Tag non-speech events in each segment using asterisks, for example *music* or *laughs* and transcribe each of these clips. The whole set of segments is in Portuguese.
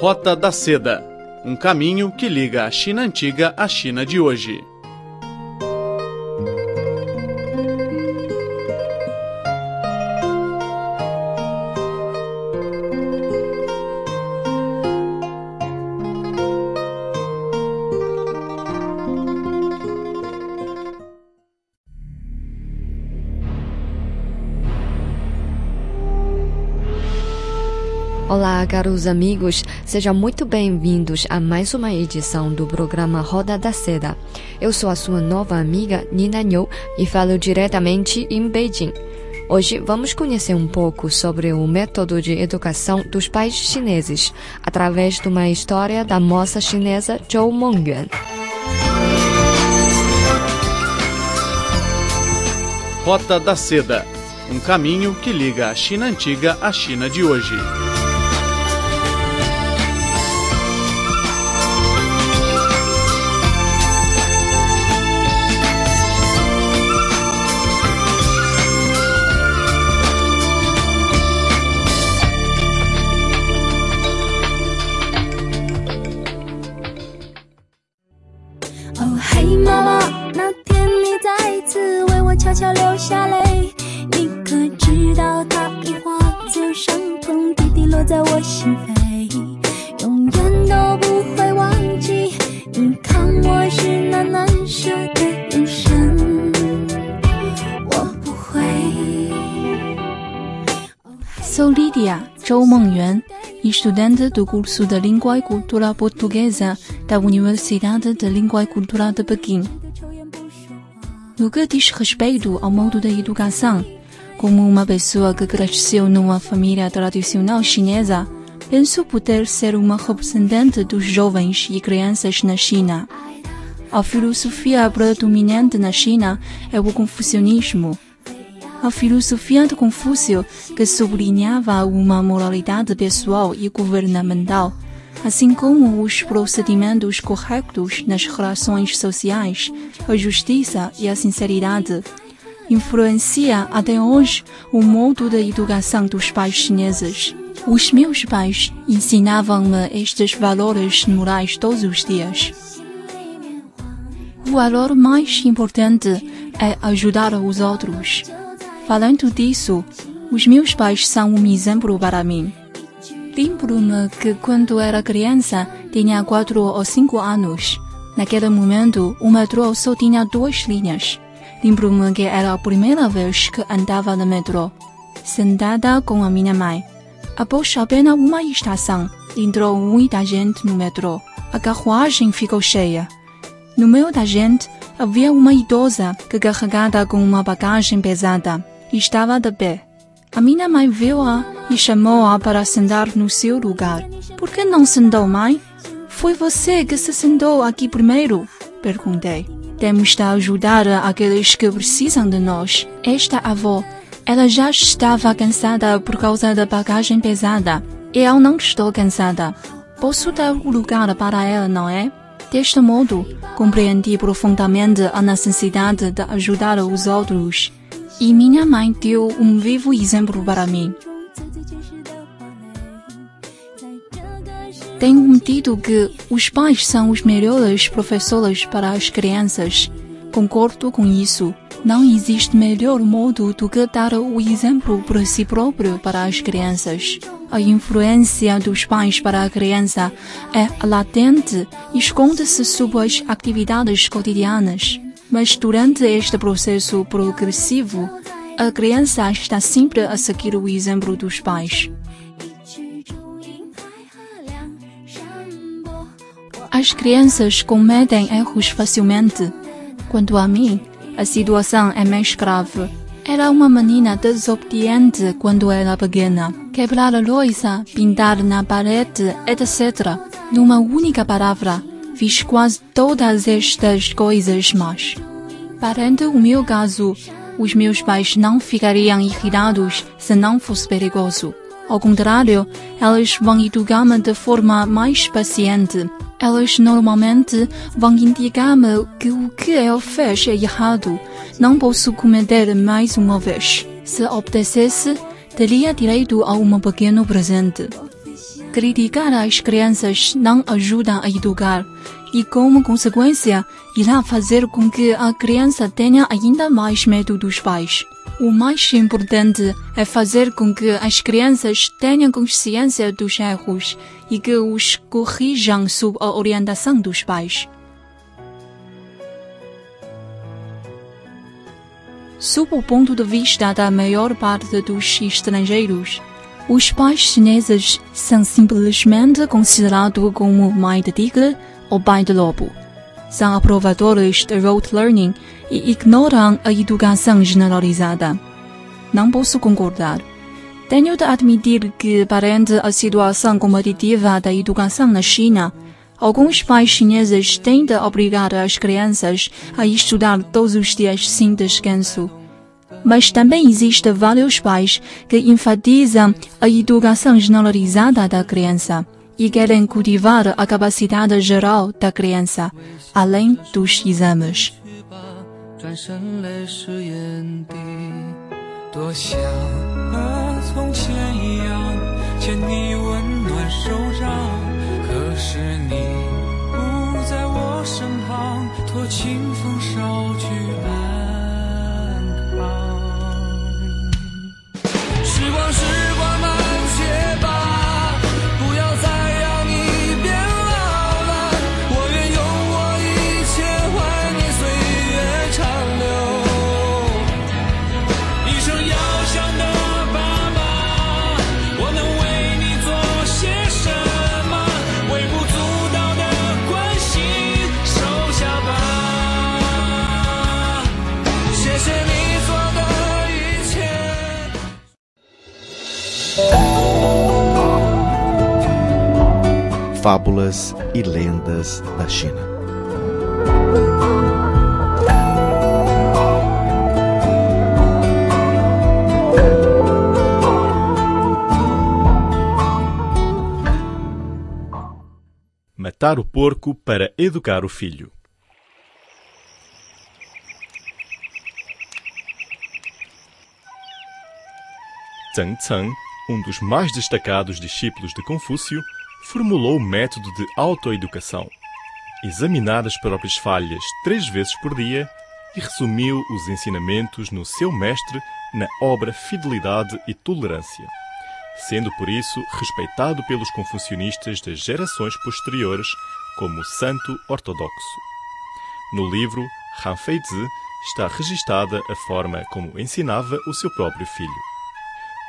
Rota da Seda um caminho que liga a China antiga à China de hoje. Olá, caros amigos, sejam muito bem-vindos a mais uma edição do programa Roda da Seda. Eu sou a sua nova amiga Nina Niu e falo diretamente em Beijing. Hoje vamos conhecer um pouco sobre o método de educação dos pais chineses, através de uma história da moça chinesa Zhou Mongyuan. Rota da Seda um caminho que liga a China antiga à China de hoje. 悄流下泪。你可知道，他一化作伤痛，滴滴落在我心扉，永远都不会忘记。你看我是那难舍的眼神，我不会。So Lydia，周梦圆。Y estudante do curso de Língua e Cultura Portuguesa da Universidade de Língua e Cultura de Pequim. No que diz respeito ao modo de educação, como uma pessoa que cresceu numa família tradicional chinesa, penso poder ser uma representante dos jovens e crianças na China. A filosofia predominante na China é o confucionismo a filosofia de Confúcio, que sublinhava uma moralidade pessoal e governamental, assim como os procedimentos corretos nas relações sociais, a justiça e a sinceridade, influencia até hoje o modo de educação dos pais chineses. Os meus pais ensinavam-me estes valores morais todos os dias. O valor mais importante é ajudar os outros. Falando disso, os meus pais são um exemplo para mim. Lembro-me que quando era criança tinha quatro ou cinco anos. Naquele momento, o metrô só tinha duas linhas. Lembro-me que era a primeira vez que andava no metrô, sentada com a minha mãe. Após apenas uma estação, entrou muita gente no metrô. A carruagem ficou cheia. No meio da gente, havia uma idosa que carregada com uma bagagem pesada estava de pé. A minha mãe viu-a e chamou-a para sentar no seu lugar. Por que não sentou, mãe? Foi você que se sentou aqui primeiro? Perguntei. Temos de ajudar aqueles que precisam de nós. Esta avó, ela já estava cansada por causa da bagagem pesada. Eu não estou cansada. Posso dar o lugar para ela, não é? Deste modo, compreendi profundamente a necessidade de ajudar os outros e minha mãe deu um vivo exemplo para mim. Tenho dito que os pais são os melhores professores para as crianças. Concordo com isso. Não existe melhor modo do que dar o exemplo por si próprio para as crianças. A influência dos pais para a criança é latente e esconde-se sob as atividades cotidianas. Mas durante este processo progressivo, a criança está sempre a seguir o exemplo dos pais. As crianças cometem erros facilmente. Quanto a mim, a situação é mais grave. Era uma menina desobediente quando era pequena. Quebrar a louça, pintar na parede, etc. Numa única palavra, fiz quase todas estas coisas mas Parando o meu caso, os meus pais não ficariam irritados se não fosse perigoso. Ao contrário, elas vão educar-me de forma mais paciente. Elas normalmente vão indicar-me que o que eu fiz é errado. Não posso cometer mais uma vez. Se obedecesse, teria direito a um pequeno presente. criticar as crianças não ajuda a educar e, como consequência, irá fazer com que a criança tenha ainda mais medo dos pais. O mais importante é fazer com que as crianças tenham consciência dos erros e que os corrijam sob a orientação dos pais. Sob o ponto de vista da maior parte dos estrangeiros, os pais chineses são simplesmente considerados como mãe de tigre de lobo. São aprovadores de rote learning e ignoram a educação generalizada. Não posso concordar. Tenho de admitir que, perante a situação competitiva da educação na China, alguns pais chineses têm de obrigar as crianças a estudar todos os dias sem descanso mas também existem vários pais que enfatizam a educação generalizada da criança 一个人孤寂，望着阿卡巴西达的日落，大哭连声，阿莲，多想再见。Fábulas e lendas da China. Matar o porco para educar o filho. Zhang Cang, um dos mais destacados discípulos de Confúcio, formulou o método de autoeducação. Examinar as próprias falhas três vezes por dia e resumiu os ensinamentos no seu mestre na obra Fidelidade e Tolerância, sendo por isso respeitado pelos confucionistas das gerações posteriores como santo ortodoxo. No livro Han Feizi está registada a forma como ensinava o seu próprio filho.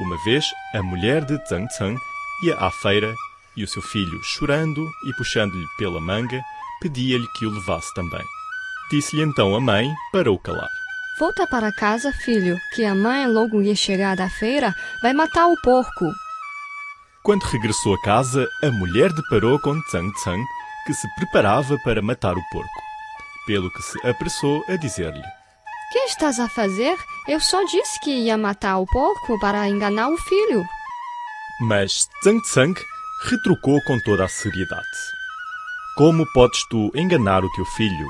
Uma vez, a mulher de Zhang Cang ia à feira e o seu filho, chorando e puxando-lhe pela manga, pedia-lhe que o levasse também. Disse-lhe então a mãe para o calar. Volta para casa, filho, que a mãe, logo ia chegar da feira, vai matar o porco. Quando regressou a casa, a mulher deparou com Tsang Tsang, que se preparava para matar o porco. Pelo que se apressou a dizer-lhe: Que estás a fazer? Eu só disse que ia matar o porco para enganar o filho. Mas Tsang Tsang retrucou com toda a seriedade. Como podes tu enganar o teu filho?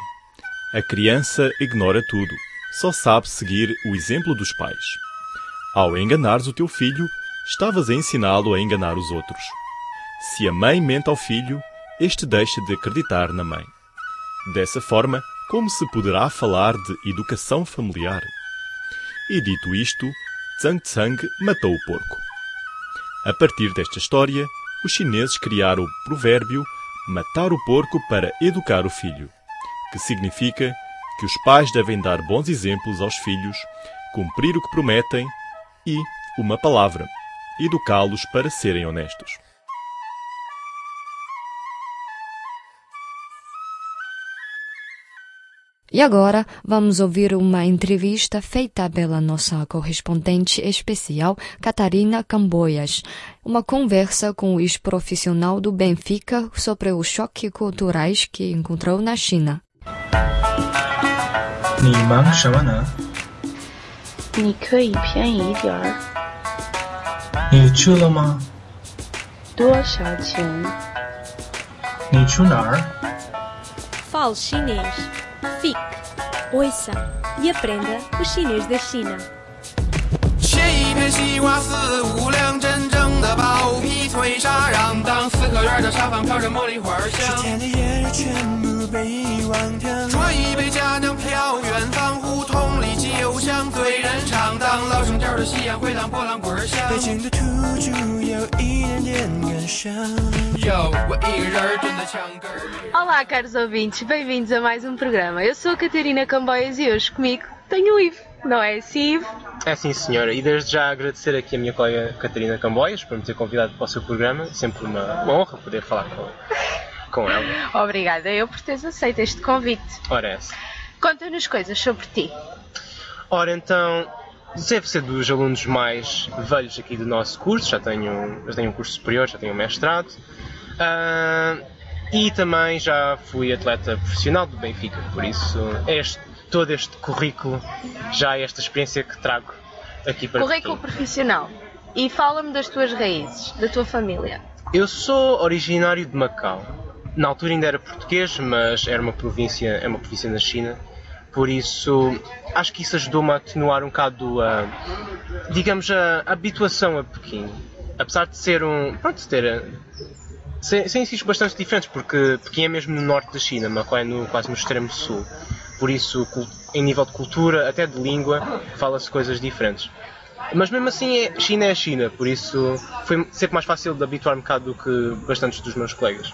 A criança ignora tudo, só sabe seguir o exemplo dos pais. Ao enganares o teu filho, estavas a ensiná-lo a enganar os outros. Se a mãe mente ao filho, este deixa de acreditar na mãe. Dessa forma, como se poderá falar de educação familiar? E dito isto, Zhang Tsang matou o porco. A partir desta história, os chineses criaram o provérbio matar o porco para educar o filho, que significa que os pais devem dar bons exemplos aos filhos, cumprir o que prometem e, uma palavra, educá-los para serem honestos. E agora vamos ouvir uma entrevista feita pela nossa correspondente especial, Catarina Camboias. Uma conversa com o ex-profissional do Benfica sobre os choques culturais que encontrou na China. Falo chinês. Fix，Oisa，e aprenda o chinês da China。里机油香，醉人唱荡，老城调的夕阳回荡波浪滚响。北京的土着有一点点感伤。有我一个人蹲在墙根儿。 Olá, caros ouvintes, bem-vindos a mais um programa. Eu sou a Catarina Camboias e hoje comigo tenho o Ivo, não é assim, Ivo? É sim, senhora. E desde já agradecer aqui a minha colega Catarina Camboias por me ter convidado para o seu programa. Sempre uma, uma honra poder falar com, com ela. Obrigada eu por teres aceito este convite. Ora, é essa. Conta-nos coisas sobre ti. Ora, então, devo ser dos alunos mais velhos aqui do nosso curso. Já tenho, já tenho um curso superior, já tenho um mestrado. Ah, e também já fui atleta profissional do Benfica. Por isso, este, todo este currículo, já é esta experiência que trago aqui para Currículo Pequim. profissional. E fala-me das tuas raízes, da tua família. Eu sou originário de Macau. Na altura ainda era português, mas era uma província, é uma província na China. Por isso, acho que isso ajudou-me a atenuar um bocado a, digamos, a habituação a Pequim. Apesar de ser um, pronto, ter, sem, sítios bastante diferentes, porque Pequim é mesmo no norte da China, Macau é no, quase no extremo sul. Por isso, em nível de cultura, até de língua, fala-se coisas diferentes. Mas mesmo assim, é, China é a China, por isso foi sempre mais fácil de habituar um bocado do que bastantes dos meus colegas.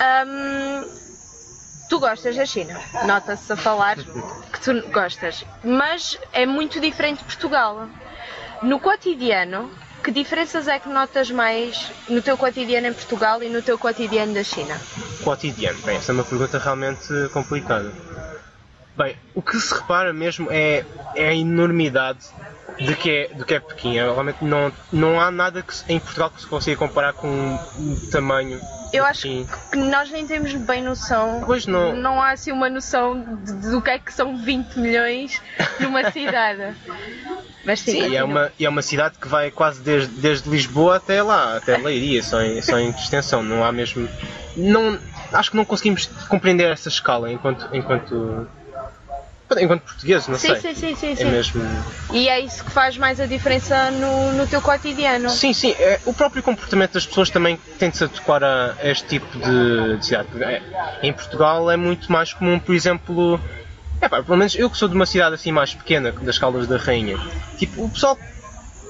Hum, tu gostas da China, nota-se a falar que tu gostas, mas é muito diferente de Portugal. No cotidiano, que diferenças é que notas mais no teu cotidiano em Portugal e no teu cotidiano da China? Cotidiano, bem, essa é uma pergunta realmente complicada. Bem, o que se repara mesmo é, é a enormidade de que é, do que é Pequim. Realmente não, não há nada que se- em Portugal que se consiga comparar com o tamanho Eu acho Pequim. que nós nem temos bem noção. Pois não. Não há assim uma noção de, de- do que é que são 20 milhões numa cidade. *laughs* Mas sim, Sim, e é uma, e é uma cidade que vai quase desde, desde Lisboa até lá, até Leiria, só em, só em extensão. Não há mesmo. Não, acho que não conseguimos compreender essa escala enquanto. enquanto enquanto portugueses, não Sim, sei. sim, sim, sim, É sim. mesmo. E é isso que faz mais a diferença no, no teu cotidiano. Sim, sim, é, o próprio comportamento das pessoas também tem de se adequar a, a este tipo de, de cidade. É, em Portugal é muito mais comum, por exemplo, é pá, pelo menos eu que sou de uma cidade assim mais pequena, das Caldas da Rainha, tipo, o pessoal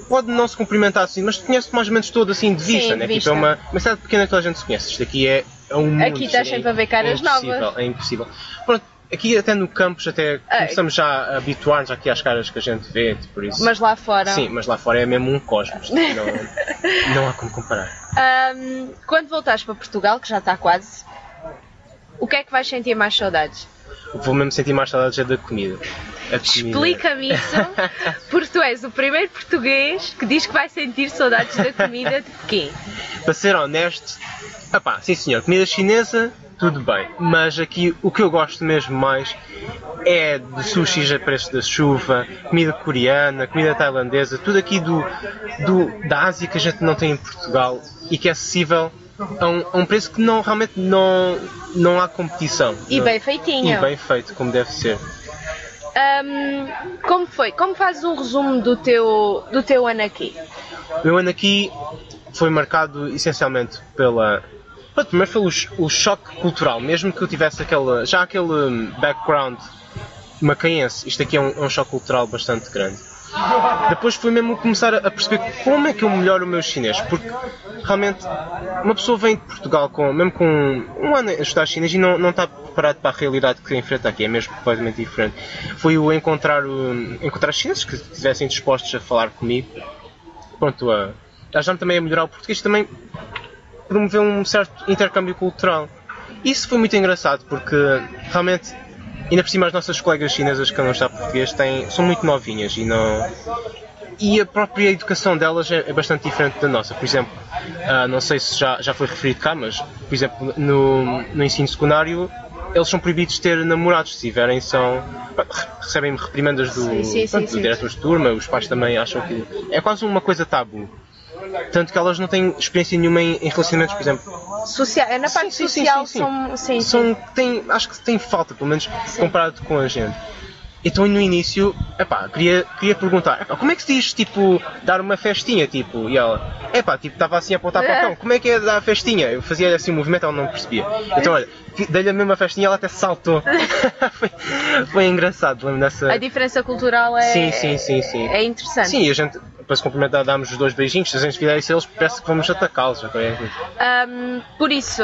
pode não se cumprimentar assim, mas conhece mais ou menos todo assim de Sim, vista, de né? vista. Tipo, é uma, uma cidade pequena que toda a gente se conhece. Isto aqui é, é um mundo. Aqui estás isto é sempre a ver caras impossível, novas. É impossível. Pronto, aqui até no campus até Ah, começamos já a habituar-nos aqui às caras que a gente vê, por isso. Mas lá fora. Sim, mas lá fora é mesmo um cosmos. Não, não *laughs* há como comparar. Ahm, quando voltares para Portugal, que já está quase, o que é que vais sentir mais saudades? O que vou mesmo sentir mais saudades é da comida. Explica-me isso, *laughs* porque tu és o primeiro português que diz que vai sentir saudades da comida de Pequim. Para ser honesto, epá, sim senhor, comida chinesa, tudo bem. Mas aqui o que eu gosto mesmo mais é de sushis a preço da chuva, comida coreana, comida tailandesa, tudo aqui do, do, da Ásia que a gente não tem em Portugal e que é acessível a um, a um preço que não, realmente não, não há competição. E Não- bem feitinho. E bem feito, como deve ser. Ahm, como foi? Como fazes um resumo do teu, do teu ano aqui? O meu ano aqui foi marcado essencialmente pela. Pronto, Primeiro pelo ch- o choque cultural, mesmo que eu tivesse aquele, já aquele hum, background macaense, isto aqui é um, é um choque cultural bastante grande. Depois foi mesmo começar a perceber como é que eu melhoro o meu chinês, porque realmente uma pessoa vem de Portugal com, mesmo com um ano a estudar chinês e não, não está preparado para a realidade que enfrenta aqui, é mesmo completamente diferente. Foi o encontrar, o, encontrar chineses que estivessem dispostos a falar comigo, pronto, a ajudar-me também a melhorar o português também promover um certo intercâmbio cultural. Isso foi muito engraçado porque realmente, ainda por cima, as nossas colegas chinesas que não estão português têm, são muito novinhas e não. E a própria educação delas é, é bastante diferente da nossa. Por exemplo, ah, não sei se já, já foi referido cá, mas, por exemplo, no, no ensino secundário, eles são proibidos de ter namorados. Se tiverem, são. recebem reprimendas do, Sim, sim, pronto, sim, do diretor de turma, os pais também acham que. É quase uma coisa tabu. Tanto que elas não têm experiência nenhuma em, em relacionamentos, por exemplo. Social, é na parte sim, social sim, sim. são. Sim. São, têm, acho que tem falta, pelo menos comparado com a gente. Então no início, epá, queria, queria perguntar, como é que se diz, tipo, dar uma festinha, tipo, e ela, epá, tipo, estava assim a apontar para o cão, como é que é dar a festinha? Eu fazia assim um movimento, ela não percebia. Então olha, dei-lhe a mesma festinha, ela até saltou. *laughs* foi, foi engraçado, lembro dessa... A diferença cultural é, Sim, sim, sim, sim. é interessante. Sim, a gente, para se cumprimentar, damos os dois beijinhos, se a gente fizer isso eles, parece que vamos atacá-los. Ahm, por isso,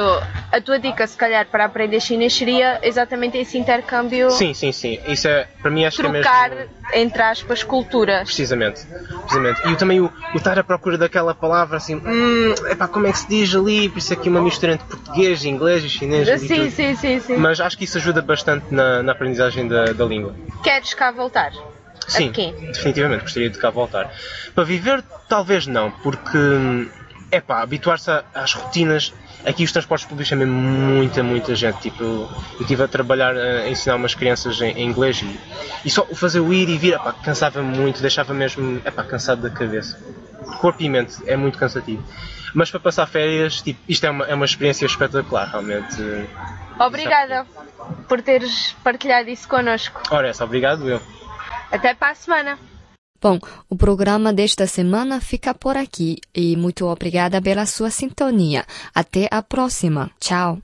a tua dica, se calhar, para aprender chinês seria exatamente esse intercâmbio. Sim, sim, sim. Isso é, para mim, acho que é Trocar, mesmo... entre aspas, culturas. Precisamente, precisamente. E eu também o, o estar à procura daquela palavra assim, hum, epá, como é que se diz ali? Por isso aqui uma mistura entre português, inglês e chinês. e Sim, tudo. sim, sim, sim. Mas acho que isso ajuda bastante na, na aprendizagem da, da língua. Queres cá voltar? Sim, Aqui. definitivamente, gostaria de cá voltar. Para viver, talvez não, porque é pá, habituar-se às rotinas. Aqui os transportes públicos é mesmo muita, muita gente. Tipo, eu estive a trabalhar, a ensinar umas crianças em, em inglês e, e só fazer o ir e vir, epá, cansava-me muito, deixava mesmo epá, cansado da cabeça. Corpo e mente, é muito cansativo. Mas para passar férias, tipo, isto é uma, é uma experiência espetacular, realmente. Obrigada por teres partilhado isso connosco. Ora, essa, obrigado eu. Até para a semana. Bom, o programa desta semana fica por aqui e muito obrigada pela sua sintonia. Até a próxima. Tchau.